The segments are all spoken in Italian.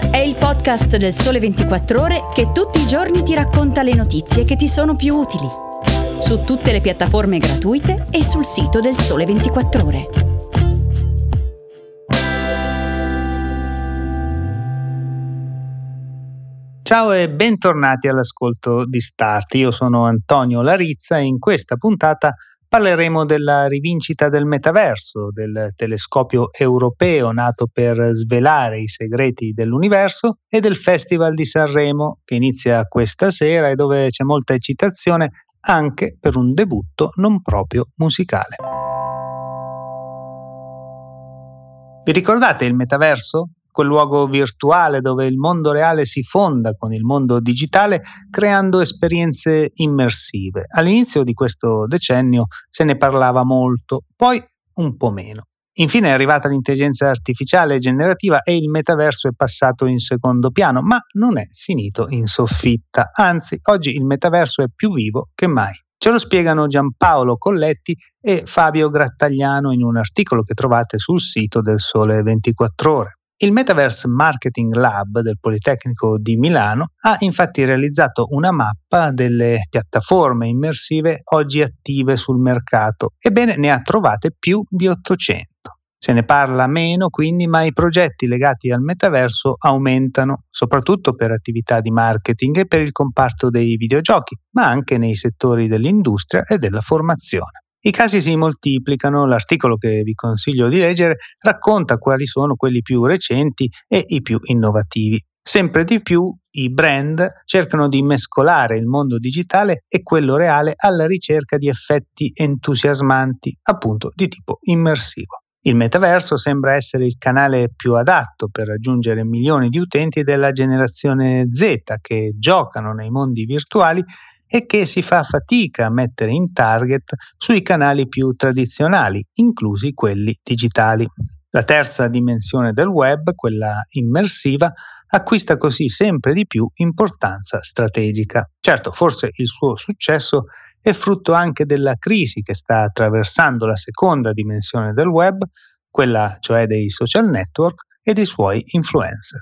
È il podcast del Sole 24 Ore che tutti i giorni ti racconta le notizie che ti sono più utili. Su tutte le piattaforme gratuite e sul sito del Sole 24 Ore. Ciao e bentornati all'ascolto di Start. Io sono Antonio Larizza e in questa puntata Parleremo della rivincita del metaverso, del telescopio europeo nato per svelare i segreti dell'universo e del Festival di Sanremo che inizia questa sera e dove c'è molta eccitazione anche per un debutto non proprio musicale. Vi ricordate il metaverso? Quel luogo virtuale dove il mondo reale si fonda con il mondo digitale creando esperienze immersive. All'inizio di questo decennio se ne parlava molto, poi un po' meno. Infine è arrivata l'intelligenza artificiale generativa e il metaverso è passato in secondo piano, ma non è finito in soffitta, anzi oggi il metaverso è più vivo che mai. Ce lo spiegano Giampaolo Colletti e Fabio Grattagliano in un articolo che trovate sul sito del Sole 24 ore. Il Metaverse Marketing Lab del Politecnico di Milano ha infatti realizzato una mappa delle piattaforme immersive oggi attive sul mercato. Ebbene, ne ha trovate più di 800. Se ne parla meno quindi, ma i progetti legati al metaverso aumentano, soprattutto per attività di marketing e per il comparto dei videogiochi, ma anche nei settori dell'industria e della formazione. I casi si moltiplicano, l'articolo che vi consiglio di leggere racconta quali sono quelli più recenti e i più innovativi. Sempre di più i brand cercano di mescolare il mondo digitale e quello reale alla ricerca di effetti entusiasmanti, appunto di tipo immersivo. Il metaverso sembra essere il canale più adatto per raggiungere milioni di utenti della generazione Z che giocano nei mondi virtuali e che si fa fatica a mettere in target sui canali più tradizionali, inclusi quelli digitali. La terza dimensione del web, quella immersiva, acquista così sempre di più importanza strategica. Certo, forse il suo successo è frutto anche della crisi che sta attraversando la seconda dimensione del web, quella cioè dei social network e dei suoi influencer.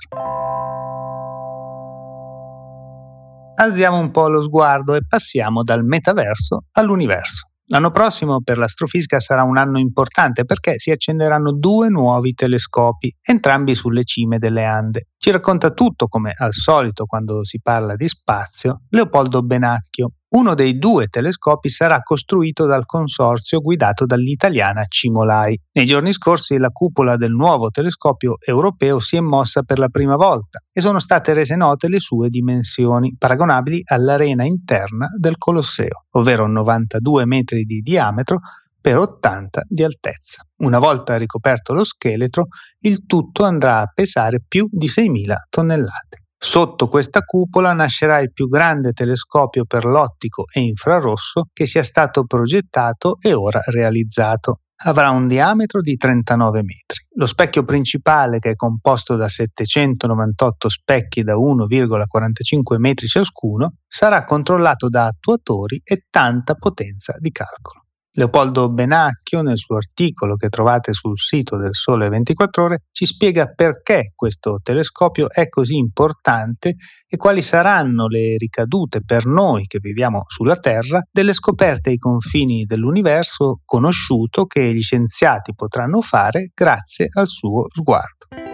Alziamo un po' lo sguardo e passiamo dal metaverso all'universo. L'anno prossimo per l'astrofisica sarà un anno importante perché si accenderanno due nuovi telescopi, entrambi sulle cime delle Ande. Ci racconta tutto, come al solito quando si parla di spazio, Leopoldo Benacchio, uno dei due telescopi sarà costruito dal consorzio guidato dall'italiana Cimolai. Nei giorni scorsi la cupola del nuovo telescopio europeo si è mossa per la prima volta e sono state rese note le sue dimensioni, paragonabili all'arena interna del Colosseo, ovvero 92 metri di diametro per 80 di altezza. Una volta ricoperto lo scheletro, il tutto andrà a pesare più di 6.000 tonnellate. Sotto questa cupola nascerà il più grande telescopio per l'ottico e infrarosso che sia stato progettato e ora realizzato. Avrà un diametro di 39 metri. Lo specchio principale, che è composto da 798 specchi da 1,45 metri ciascuno, sarà controllato da attuatori e tanta potenza di calcolo. Leopoldo Benacchio, nel suo articolo che trovate sul sito del Sole 24 ore, ci spiega perché questo telescopio è così importante e quali saranno le ricadute per noi che viviamo sulla Terra delle scoperte ai confini dell'universo conosciuto che gli scienziati potranno fare grazie al suo sguardo.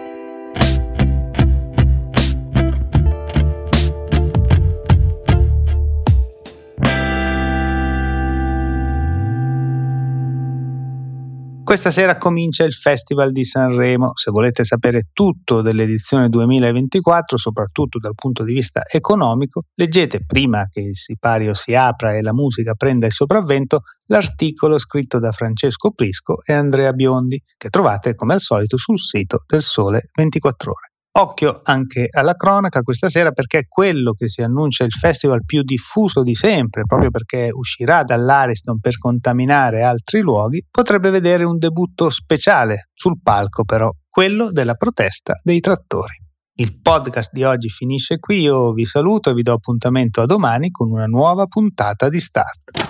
Questa sera comincia il Festival di Sanremo. Se volete sapere tutto dell'edizione 2024, soprattutto dal punto di vista economico, leggete prima che il sipario si apra e la musica prenda il sopravvento l'articolo scritto da Francesco Prisco e Andrea Biondi, che trovate come al solito sul sito del Sole 24 ore. Occhio anche alla cronaca questa sera perché è quello che si annuncia il festival più diffuso di sempre, proprio perché uscirà dall'Ariston per contaminare altri luoghi, potrebbe vedere un debutto speciale sul palco però, quello della protesta dei trattori. Il podcast di oggi finisce qui, io vi saluto e vi do appuntamento a domani con una nuova puntata di Start.